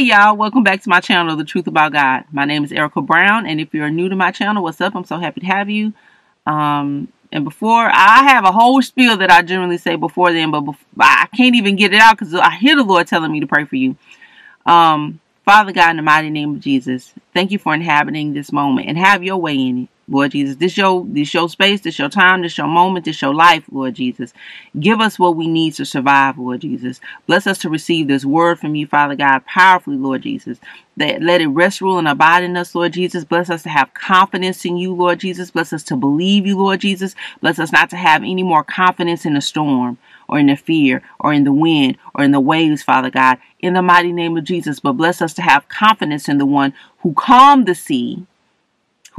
Hey y'all, welcome back to my channel, The Truth About God. My name is Erica Brown, and if you're new to my channel, what's up? I'm so happy to have you. Um, and before, I have a whole spiel that I generally say before then, but before, I can't even get it out because I hear the Lord telling me to pray for you. Um, Father God, in the mighty name of Jesus, thank you for inhabiting this moment and have your way in it. Lord Jesus. This your this your space, this your time, this your moment, this your life, Lord Jesus. Give us what we need to survive, Lord Jesus. Bless us to receive this word from you, Father God, powerfully, Lord Jesus. That let it rest, rule, and abide in us, Lord Jesus. Bless us to have confidence in you, Lord Jesus. Bless us to believe you, Lord Jesus. Bless us not to have any more confidence in the storm or in the fear or in the wind or in the waves, Father God, in the mighty name of Jesus. But bless us to have confidence in the one who calmed the sea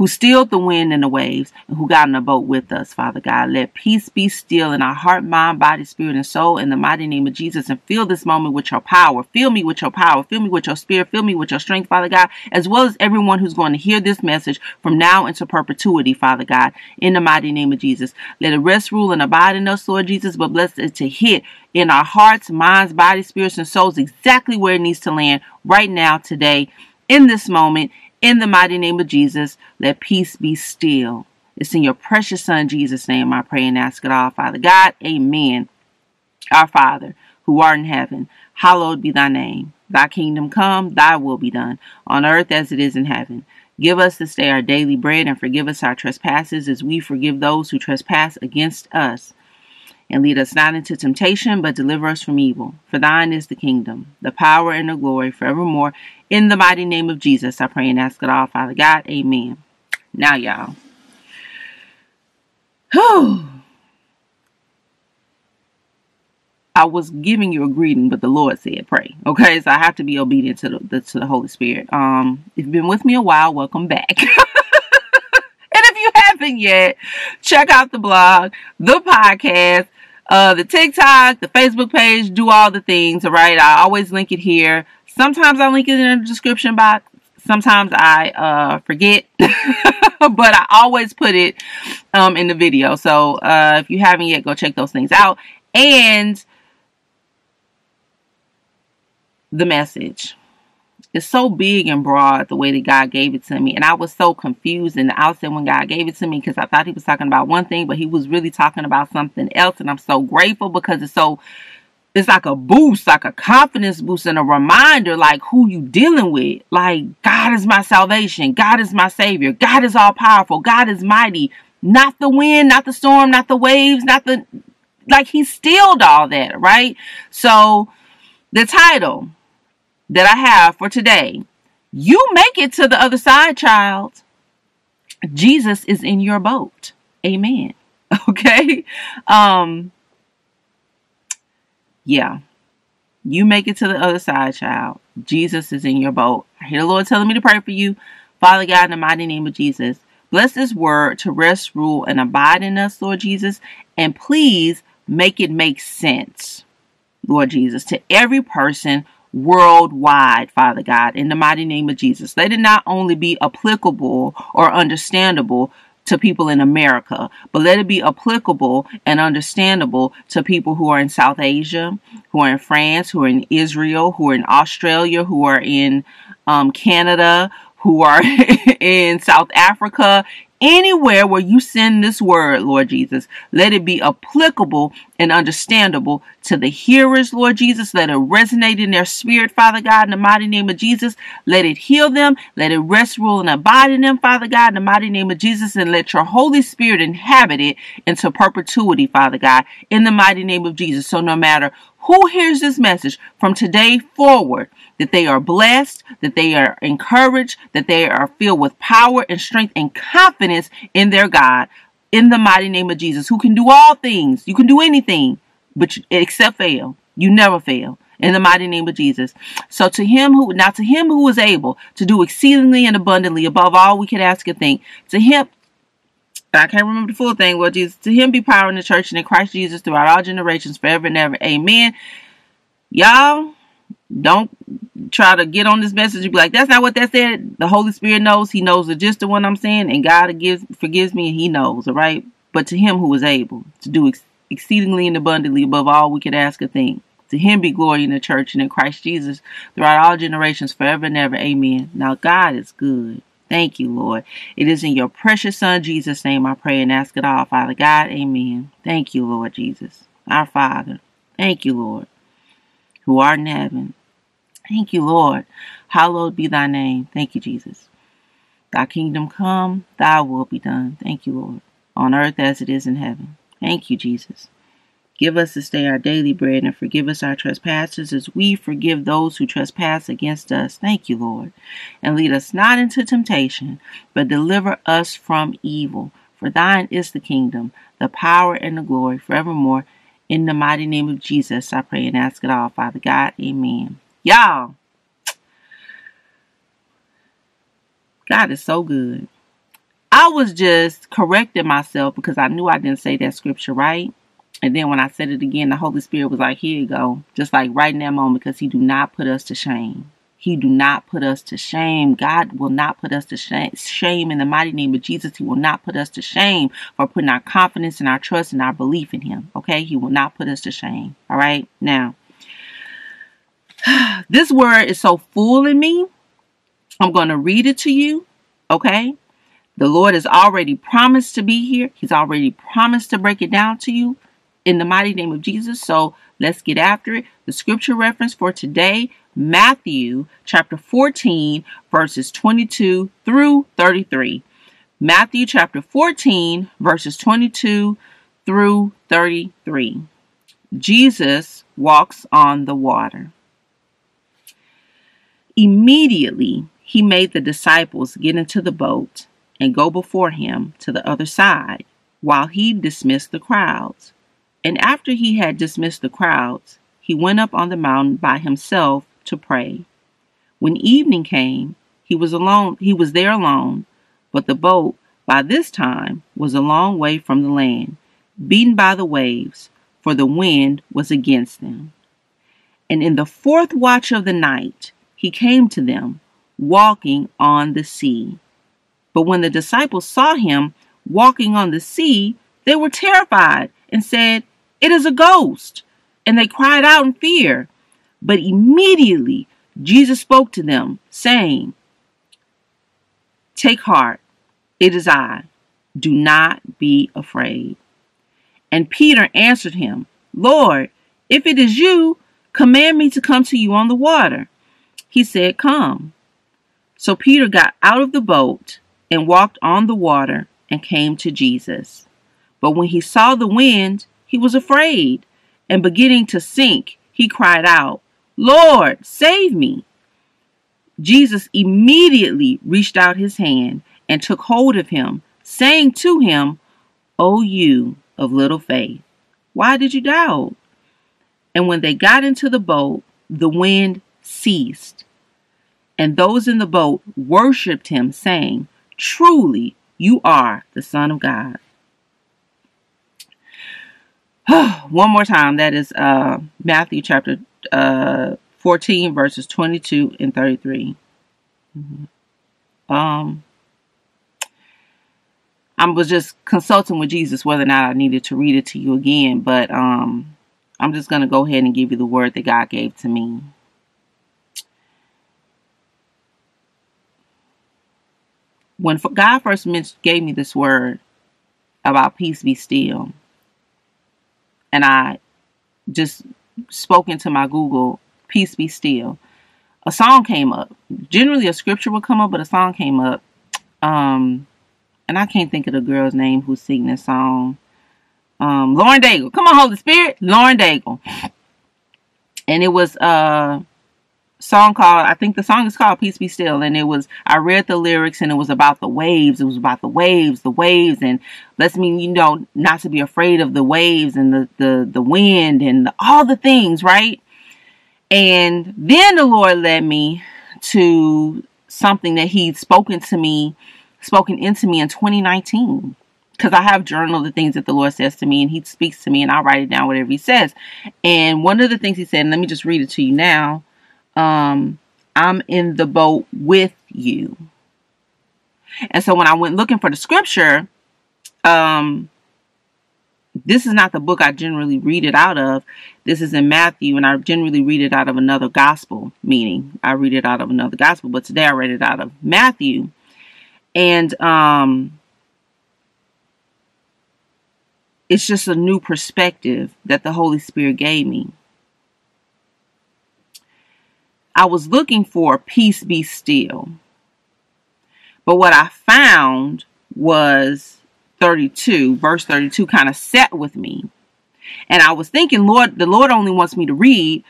who stilled the wind and the waves, and who got in the boat with us, Father God. Let peace be still in our heart, mind, body, spirit, and soul in the mighty name of Jesus. And fill this moment with your power. Fill me with your power. Fill me with your spirit. Fill me with your strength, Father God, as well as everyone who's going to hear this message from now into perpetuity, Father God, in the mighty name of Jesus. Let it rest, rule, and abide in us, Lord Jesus, but bless it to hit in our hearts, minds, bodies, spirits, and souls exactly where it needs to land right now, today, in this moment in the mighty name of Jesus, let peace be still. It's in your precious Son, Jesus' name, I pray and ask it all, Father God. Amen. Our Father, who art in heaven, hallowed be thy name. Thy kingdom come, thy will be done, on earth as it is in heaven. Give us this day our daily bread, and forgive us our trespasses as we forgive those who trespass against us. And lead us not into temptation, but deliver us from evil. For thine is the kingdom, the power, and the glory forevermore. In the mighty name of Jesus, I pray and ask it all, Father God. Amen. Now, y'all. Whew. I was giving you a greeting, but the Lord said pray. Okay, so I have to be obedient to the, the to the Holy Spirit. Um, if you've been with me a while, welcome back. and if you haven't yet, check out the blog, the podcast, uh, the TikTok, the Facebook page, do all the things, right? I always link it here. Sometimes I link it in the description box. Sometimes I uh, forget, but I always put it um, in the video. So uh, if you haven't yet, go check those things out. And the message it's so big and broad the way that God gave it to me. And I was so confused in the outset when God gave it to me because I thought he was talking about one thing, but he was really talking about something else. And I'm so grateful because it's so it's like a boost, like a confidence boost and a reminder like who you dealing with. Like God is my salvation. God is my savior. God is all powerful. God is mighty. Not the wind, not the storm, not the waves, not the like he stilled all that, right? So the title that I have for today. You make it to the other side, child. Jesus is in your boat. Amen. Okay? Um yeah. You make it to the other side, child. Jesus is in your boat. I hear the Lord telling me to pray for you. Father God, in the mighty name of Jesus, bless this word to rest, rule, and abide in us, Lord Jesus. And please make it make sense, Lord Jesus, to every person worldwide, Father God, in the mighty name of Jesus. Let it not only be applicable or understandable to people in America, but let it be applicable and understandable to people who are in South Asia, who are in France, who are in Israel, who are in Australia, who are in um, Canada, who are in South Africa, anywhere where you send this word, Lord Jesus, let it be applicable and understandable to the hearers, Lord Jesus. Let it resonate in their spirit, Father God, in the mighty name of Jesus. Let it heal them. Let it rest, rule, and abide in them, Father God, in the mighty name of Jesus. And let your Holy Spirit inhabit it into perpetuity, Father God, in the mighty name of Jesus. So no matter who hears this message from today forward, that they are blessed, that they are encouraged, that they are filled with power and strength and confidence in their God, in the mighty name of Jesus, who can do all things. You can do anything, but you, except fail. You never fail. In the mighty name of Jesus. So to him who, now to him who is able to do exceedingly and abundantly above all we could ask or think, to him, I can't remember the full thing. Well, Jesus, to him be power in the church and in Christ Jesus throughout all generations, forever and ever. Amen. Y'all, don't try to get on this message and be like, that's not what that said. The Holy Spirit knows. He knows the gist of what I'm saying. And God gives, forgives me and he knows, all right? But to him who is able to do ex- exceedingly and abundantly above all we could ask a thing. To him be glory in the church and in Christ Jesus throughout all generations, forever and ever. Amen. Now, God is good. Thank you, Lord. It is in your precious Son, Jesus' name, I pray and ask it all, Father God. Amen. Thank you, Lord Jesus, our Father. Thank you, Lord, who art in heaven. Thank you, Lord. Hallowed be thy name. Thank you, Jesus. Thy kingdom come, thy will be done. Thank you, Lord. On earth as it is in heaven. Thank you, Jesus. Give us this day our daily bread and forgive us our trespasses as we forgive those who trespass against us. Thank you, Lord. And lead us not into temptation, but deliver us from evil. For thine is the kingdom, the power, and the glory forevermore. In the mighty name of Jesus, I pray and ask it all, Father God. Amen. Y'all, God is so good. I was just correcting myself because I knew I didn't say that scripture right. And then when I said it again, the Holy Spirit was like, here you go. Just like right in that moment, because he do not put us to shame. He do not put us to shame. God will not put us to shame Shame in the mighty name of Jesus. He will not put us to shame for putting our confidence and our trust and our belief in him. Okay? He will not put us to shame. All right? Now, this word is so fooling me. I'm going to read it to you. Okay? The Lord has already promised to be here. He's already promised to break it down to you in the mighty name of Jesus. So let's get after it. The scripture reference for today, Matthew chapter 14, verses 22 through 33. Matthew chapter 14, verses 22 through 33. Jesus walks on the water. Immediately, he made the disciples get into the boat and go before him to the other side while he dismissed the crowds. And after he had dismissed the crowds, he went up on the mountain by himself to pray. When evening came, he was alone, he was there alone, but the boat by this time was a long way from the land, beaten by the waves, for the wind was against them. And in the fourth watch of the night, he came to them, walking on the sea. But when the disciples saw him walking on the sea, they were terrified and said, it is a ghost. And they cried out in fear. But immediately Jesus spoke to them, saying, Take heart, it is I. Do not be afraid. And Peter answered him, Lord, if it is you, command me to come to you on the water. He said, Come. So Peter got out of the boat and walked on the water and came to Jesus. But when he saw the wind, he was afraid, and beginning to sink, he cried out, Lord, save me. Jesus immediately reached out his hand and took hold of him, saying to him, O you of little faith, why did you doubt? And when they got into the boat, the wind ceased. And those in the boat worshipped him, saying, Truly, you are the Son of God. One more time. That is uh, Matthew chapter uh, 14, verses 22 and 33. Mm-hmm. Um, I was just consulting with Jesus whether or not I needed to read it to you again, but um, I'm just going to go ahead and give you the word that God gave to me. When God first gave me this word about peace be still, and I just spoke into my Google, Peace Be Still, a song came up. Generally, a scripture would come up, but a song came up. Um, and I can't think of the girl's name who's singing this song. Um, Lauren Daigle. Come on, Holy Spirit. Lauren Daigle. And it was uh song called I think the song is called Peace Be Still and it was I read the lyrics and it was about the waves. It was about the waves, the waves and let's mean you know not to be afraid of the waves and the the, the wind and the, all the things, right? And then the Lord led me to something that he'd spoken to me, spoken into me in 2019 because I have journaled the things that the Lord says to me and he speaks to me and I write it down whatever he says. And one of the things he said, and let me just read it to you now um, I'm in the boat with you. And so when I went looking for the scripture, um, this is not the book I generally read it out of. This is in Matthew, and I generally read it out of another gospel, meaning I read it out of another gospel, but today I read it out of Matthew. And um, it's just a new perspective that the Holy Spirit gave me. I was looking for peace be still. But what I found was 32, verse 32 kind of sat with me. And I was thinking, Lord, the Lord only wants me to read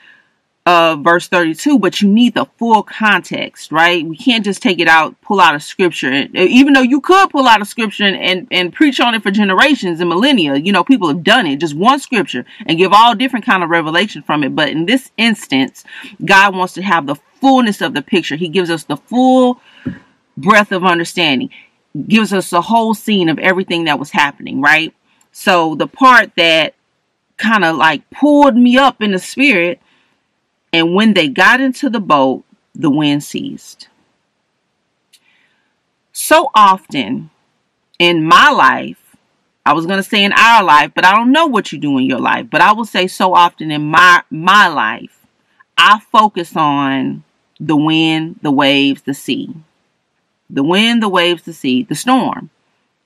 uh, verse 32, but you need the full context, right? We can't just take it out, pull out a scripture, and, even though you could pull out a scripture and, and, and preach on it for generations and millennia. You know, people have done it, just one scripture, and give all different kind of revelation from it. But in this instance, God wants to have the fullness of the picture. He gives us the full breadth of understanding, gives us the whole scene of everything that was happening, right? So the part that kind of like pulled me up in the spirit and when they got into the boat, the wind ceased. So often in my life, I was going to say in our life, but I don't know what you do in your life, but I will say so often in my my life, I focus on the wind, the waves, the sea. The wind, the waves, the sea, the storm.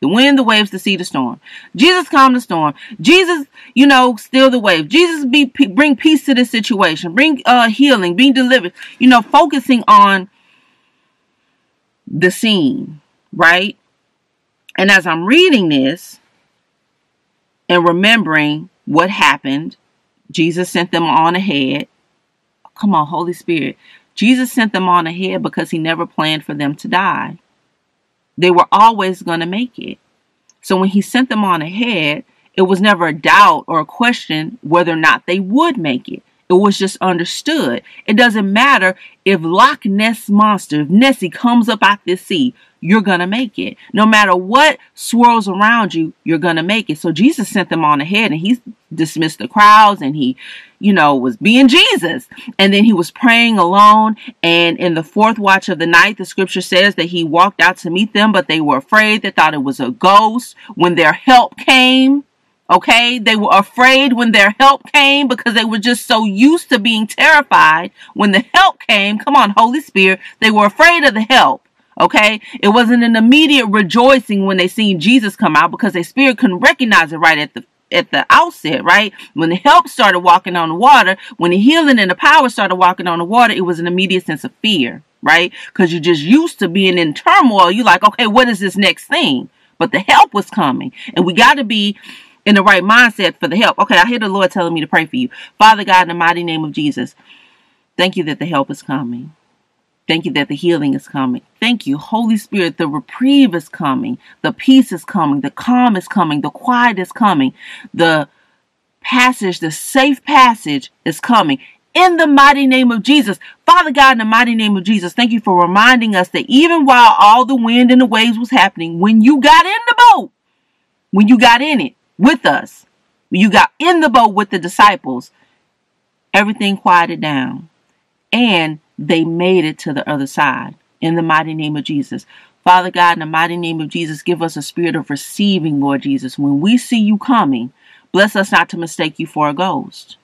The wind, the waves, the sea, the storm. Jesus calm the storm. Jesus, you know, still the wave. Jesus be bring peace to this situation. Bring uh healing, being delivered. You know, focusing on the scene, right? And as I'm reading this and remembering what happened, Jesus sent them on ahead. Come on, Holy Spirit. Jesus sent them on ahead because he never planned for them to die. They were always going to make it. So when he sent them on ahead, it was never a doubt or a question whether or not they would make it. It was just understood. It doesn't matter if Loch Ness Monster, if Nessie comes up out this sea, you're going to make it. No matter what swirls around you, you're going to make it. So Jesus sent them on ahead and he dismissed the crowds and he, you know, was being Jesus. And then he was praying alone. And in the fourth watch of the night, the scripture says that he walked out to meet them, but they were afraid. They thought it was a ghost. When their help came, Okay, they were afraid when their help came because they were just so used to being terrified. When the help came, come on, Holy Spirit, they were afraid of the help. Okay, it wasn't an immediate rejoicing when they seen Jesus come out because their spirit couldn't recognize it right at the at the outset, right? When the help started walking on the water, when the healing and the power started walking on the water, it was an immediate sense of fear, right? Because you're just used to being in turmoil. You're like, okay, what is this next thing? But the help was coming, and we got to be in the right mindset for the help. Okay, I hear the Lord telling me to pray for you. Father God, in the mighty name of Jesus, thank you that the help is coming. Thank you that the healing is coming. Thank you, Holy Spirit, the reprieve is coming. The peace is coming. The calm is coming. The quiet is coming. The passage, the safe passage is coming. In the mighty name of Jesus. Father God, in the mighty name of Jesus, thank you for reminding us that even while all the wind and the waves was happening, when you got in the boat, when you got in it, with us. You got in the boat with the disciples, everything quieted down. And they made it to the other side in the mighty name of Jesus. Father God, in the mighty name of Jesus, give us a spirit of receiving, Lord Jesus. When we see you coming, bless us not to mistake you for a ghost.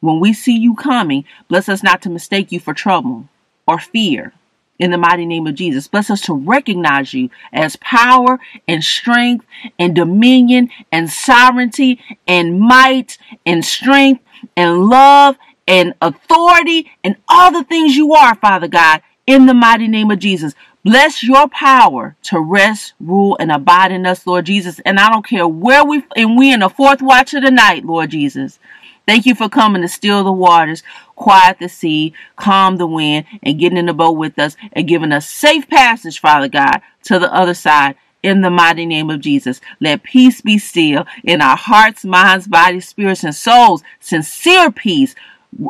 When we see you coming, bless us not to mistake you for trouble or fear in the mighty name of Jesus. Bless us to recognize you as power and strength and dominion and sovereignty and might and strength and love and authority and all the things you are, Father God, in the mighty name of Jesus. Bless your power to rest, rule, and abide in us, Lord Jesus. And I don't care where we and we in the fourth watch of the night, Lord Jesus. Thank you for coming to still the waters, quiet the sea, calm the wind, and getting in the boat with us and giving us safe passage, Father God, to the other side. In the mighty name of Jesus, let peace be still in our hearts, minds, bodies, spirits, and souls. Sincere peace,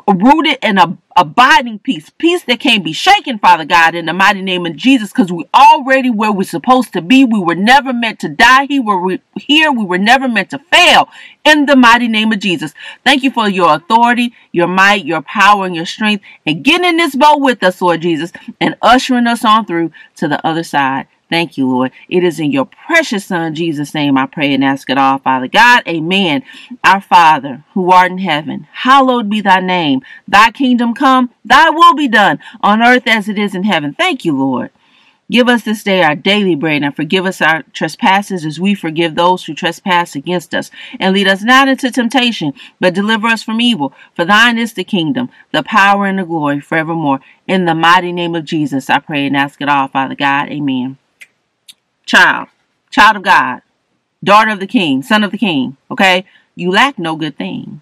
rooted in a abiding peace, peace that can't be shaken, Father God, in the mighty name of Jesus, because we already where we're supposed to be. We were never meant to die. He were here. We were never meant to fail. In the mighty name of Jesus, thank you for your authority, your might, your power, and your strength, and getting in this boat with us, Lord Jesus, and ushering us on through to the other side. Thank you, Lord. It is in your precious Son, Jesus' name, I pray and ask it all, Father God. Amen. Our Father, who art in heaven, hallowed be thy name. Thy kingdom come, thy will be done on earth as it is in heaven. Thank you, Lord. Give us this day our daily bread, and forgive us our trespasses as we forgive those who trespass against us. And lead us not into temptation, but deliver us from evil. For thine is the kingdom, the power, and the glory forevermore. In the mighty name of Jesus, I pray and ask it all, Father God. Amen. Child, child of God, daughter of the king, son of the king, okay? You lack no good thing.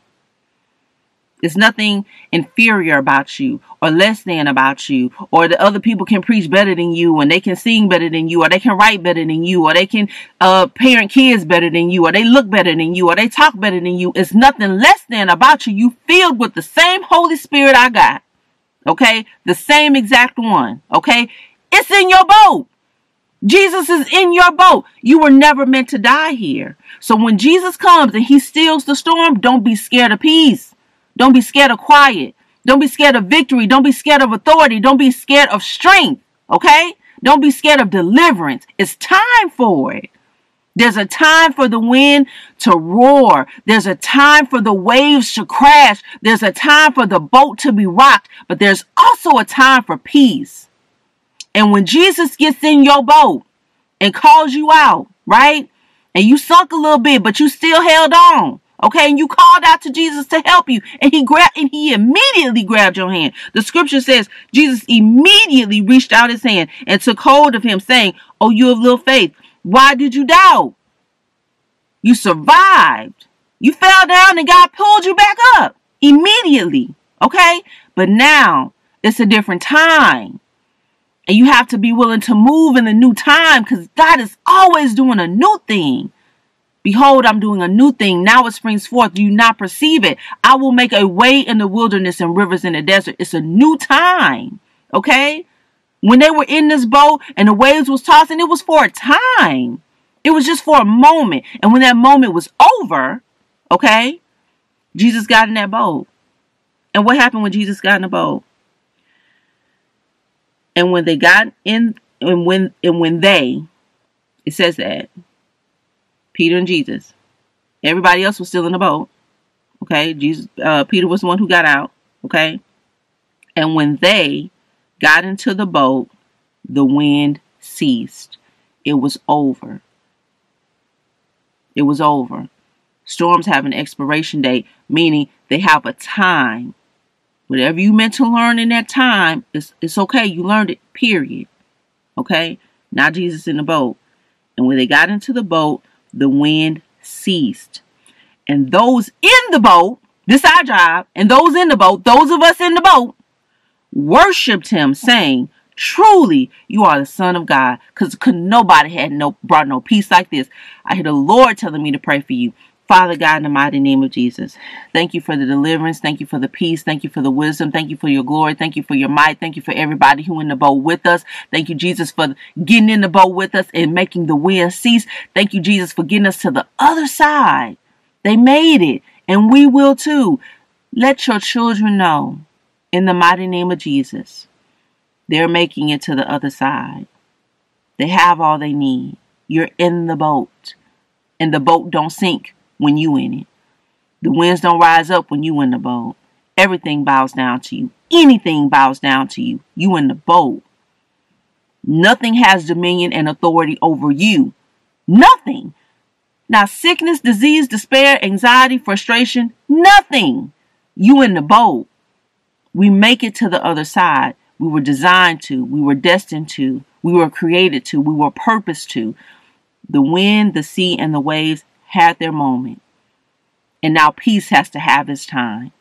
There's nothing inferior about you or less than about you, or the other people can preach better than you, and they can sing better than you, or they can write better than you, or they can uh, parent kids better than you, or they look better than you, or they talk better than you. It's nothing less than about you. You filled with the same Holy Spirit I got. Okay? The same exact one. Okay? It's in your boat. Jesus is in your boat. You were never meant to die here. So when Jesus comes and he steals the storm, don't be scared of peace. Don't be scared of quiet. Don't be scared of victory. Don't be scared of authority. Don't be scared of strength. Okay? Don't be scared of deliverance. It's time for it. There's a time for the wind to roar. There's a time for the waves to crash. There's a time for the boat to be rocked. But there's also a time for peace. And when Jesus gets in your boat and calls you out, right? And you sunk a little bit, but you still held on. Okay, and you called out to Jesus to help you, and he grabbed and he immediately grabbed your hand. The scripture says Jesus immediately reached out his hand and took hold of him, saying, Oh, you have little faith. Why did you doubt? You survived. You fell down and God pulled you back up immediately. Okay? But now it's a different time. And you have to be willing to move in the new time because God is always doing a new thing. Behold, I'm doing a new thing. Now it springs forth. Do you not perceive it? I will make a way in the wilderness and rivers in the desert. It's a new time. Okay? When they were in this boat and the waves was tossing, it was for a time. It was just for a moment. And when that moment was over, okay, Jesus got in that boat. And what happened when Jesus got in the boat? And when they got in and when and when they it says that Peter and Jesus. Everybody else was still in the boat. Okay, Jesus uh, Peter was the one who got out, okay? And when they got into the boat, the wind ceased. It was over. It was over. Storms have an expiration date, meaning they have a time. Whatever you meant to learn in that time, it's, it's okay. You learned it, period. Okay? Now Jesus in the boat. And when they got into the boat, the wind ceased. And those in the boat, this our job, and those in the boat, those of us in the boat, worshipped him, saying, Truly, you are the Son of God. Because nobody had no brought no peace like this. I hear the Lord telling me to pray for you. Father God, in the mighty name of Jesus, thank you for the deliverance. Thank you for the peace. Thank you for the wisdom. Thank you for your glory. Thank you for your might. Thank you for everybody who in the boat with us. Thank you, Jesus, for getting in the boat with us and making the wind cease. Thank you, Jesus, for getting us to the other side. They made it, and we will too. Let your children know, in the mighty name of Jesus, they're making it to the other side. They have all they need. You're in the boat, and the boat don't sink when you in it. The winds don't rise up when you in the boat. Everything bows down to you. Anything bows down to you. You in the boat. Nothing has dominion and authority over you. Nothing. Now, sickness, disease, despair, anxiety, frustration, nothing. You in the boat. We make it to the other side. We were designed to. We were destined to. We were created to. We were purposed to. The wind, the sea, and the waves had their moment. And now peace has to have its time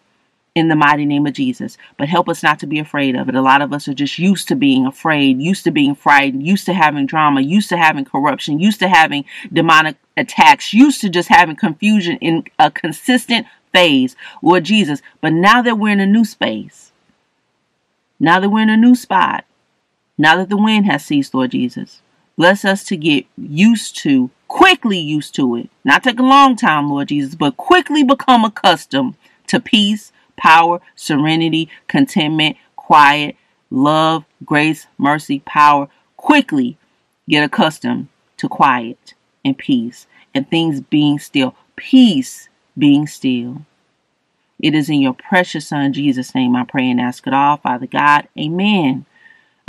in the mighty name of Jesus. But help us not to be afraid of it. A lot of us are just used to being afraid, used to being frightened, used to having drama, used to having corruption, used to having demonic attacks, used to just having confusion in a consistent phase, Lord Jesus. But now that we're in a new space, now that we're in a new spot, now that the wind has ceased, Lord Jesus, bless us to get used to quickly used to it. Not take a long time, Lord Jesus, but quickly become accustomed to peace, power, serenity, contentment, quiet, love, grace, mercy, power. Quickly get accustomed to quiet and peace and things being still. Peace being still. It is in your precious Son, Jesus' name, I pray and ask it all, Father God. Amen.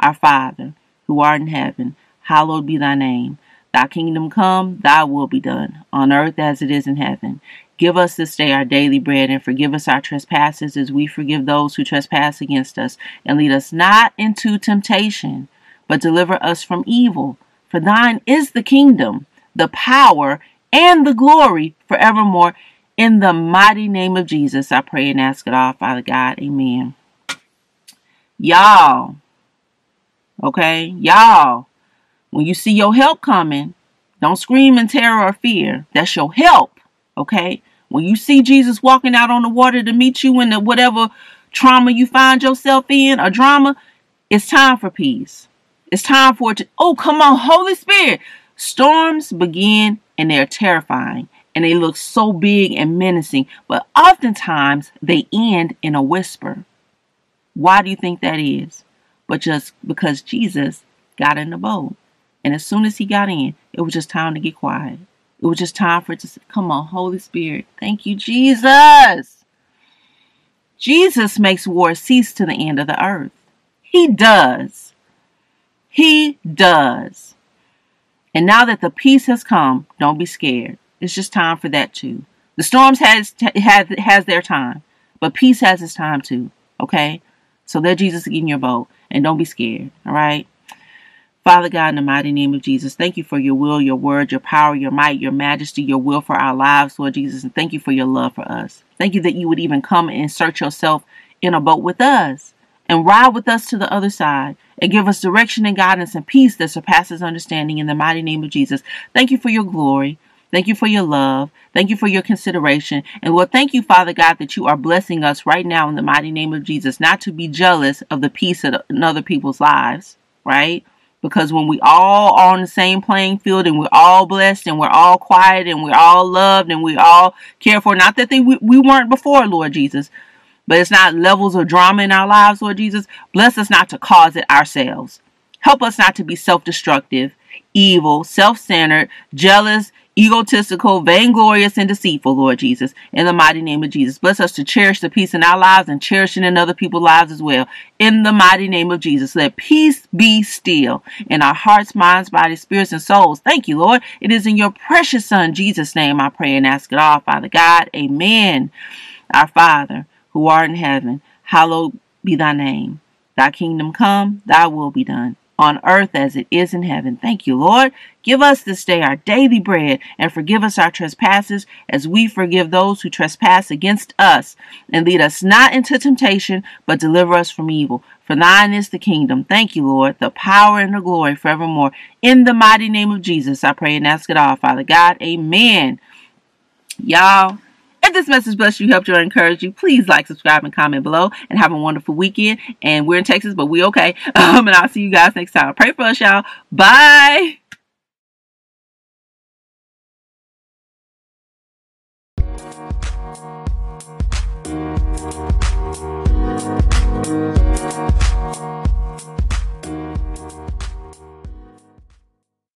Our Father, who art in heaven, hallowed be thy name. Thy kingdom come, thy will be done, on earth as it is in heaven. Give us this day our daily bread, and forgive us our trespasses as we forgive those who trespass against us. And lead us not into temptation, but deliver us from evil. For thine is the kingdom, the power, and the glory forevermore. In the mighty name of Jesus, I pray and ask it all, Father God. Amen. Y'all, okay? Y'all, when you see your help coming, don't scream in terror or fear. That's your help, okay? When you see Jesus walking out on the water to meet you in the whatever trauma you find yourself in or drama, it's time for peace. It's time for it to, oh, come on, Holy Spirit. Storms begin and they're terrifying and they look so big and menacing, but oftentimes they end in a whisper. Why do you think that is? But just because Jesus got in the boat. And as soon as he got in, it was just time to get quiet. It was just time for it to say, Come on, Holy Spirit. Thank you, Jesus. Jesus makes war cease to the end of the earth. He does. He does. And now that the peace has come, don't be scared. It's just time for that too. The storms has has has their time, but peace has its time too. Okay, so let Jesus get in your boat, and don't be scared. All right. Father God, in the mighty name of Jesus, thank you for your will, your word, your power, your might, your majesty, your will for our lives, Lord Jesus, and thank you for your love for us. Thank you that you would even come and insert yourself in a boat with us and ride with us to the other side and give us direction and guidance and peace that surpasses understanding in the mighty name of Jesus. Thank you for your glory. Thank you for your love. Thank you for your consideration. And Lord, thank you, Father God, that you are blessing us right now in the mighty name of Jesus, not to be jealous of the peace in other people's lives, right? Because when we all are on the same playing field and we're all blessed and we're all quiet and we're all loved and we all care for, not that they, we, we weren't before, Lord Jesus, but it's not levels of drama in our lives, Lord Jesus. Bless us not to cause it ourselves. Help us not to be self destructive, evil, self centered, jealous, egotistical, vainglorious, and deceitful, Lord Jesus. In the mighty name of Jesus. Bless us to cherish the peace in our lives and cherish it in other people's lives as well. In the mighty name of Jesus. Let peace be still in our hearts, minds, bodies, spirits, and souls. Thank you, Lord. It is in your precious Son, Jesus' name, I pray and ask it all, Father God. Amen. Our Father, who art in heaven, hallowed be thy name. Thy kingdom come, thy will be done on earth as it is in heaven. Thank you, Lord. Give us this day our daily bread and forgive us our trespasses as we forgive those who trespass against us. And lead us not into temptation, but deliver us from evil. For thine is the kingdom. Thank you, Lord, the power and the glory forevermore. In the mighty name of Jesus, I pray and ask it all, Father God. Amen. Y'all. If this message blessed you, helped you, or encouraged you, please like, subscribe, and comment below. And have a wonderful weekend. And we're in Texas, but we okay. Um, and I'll see you guys next time. Pray for us, y'all. Bye.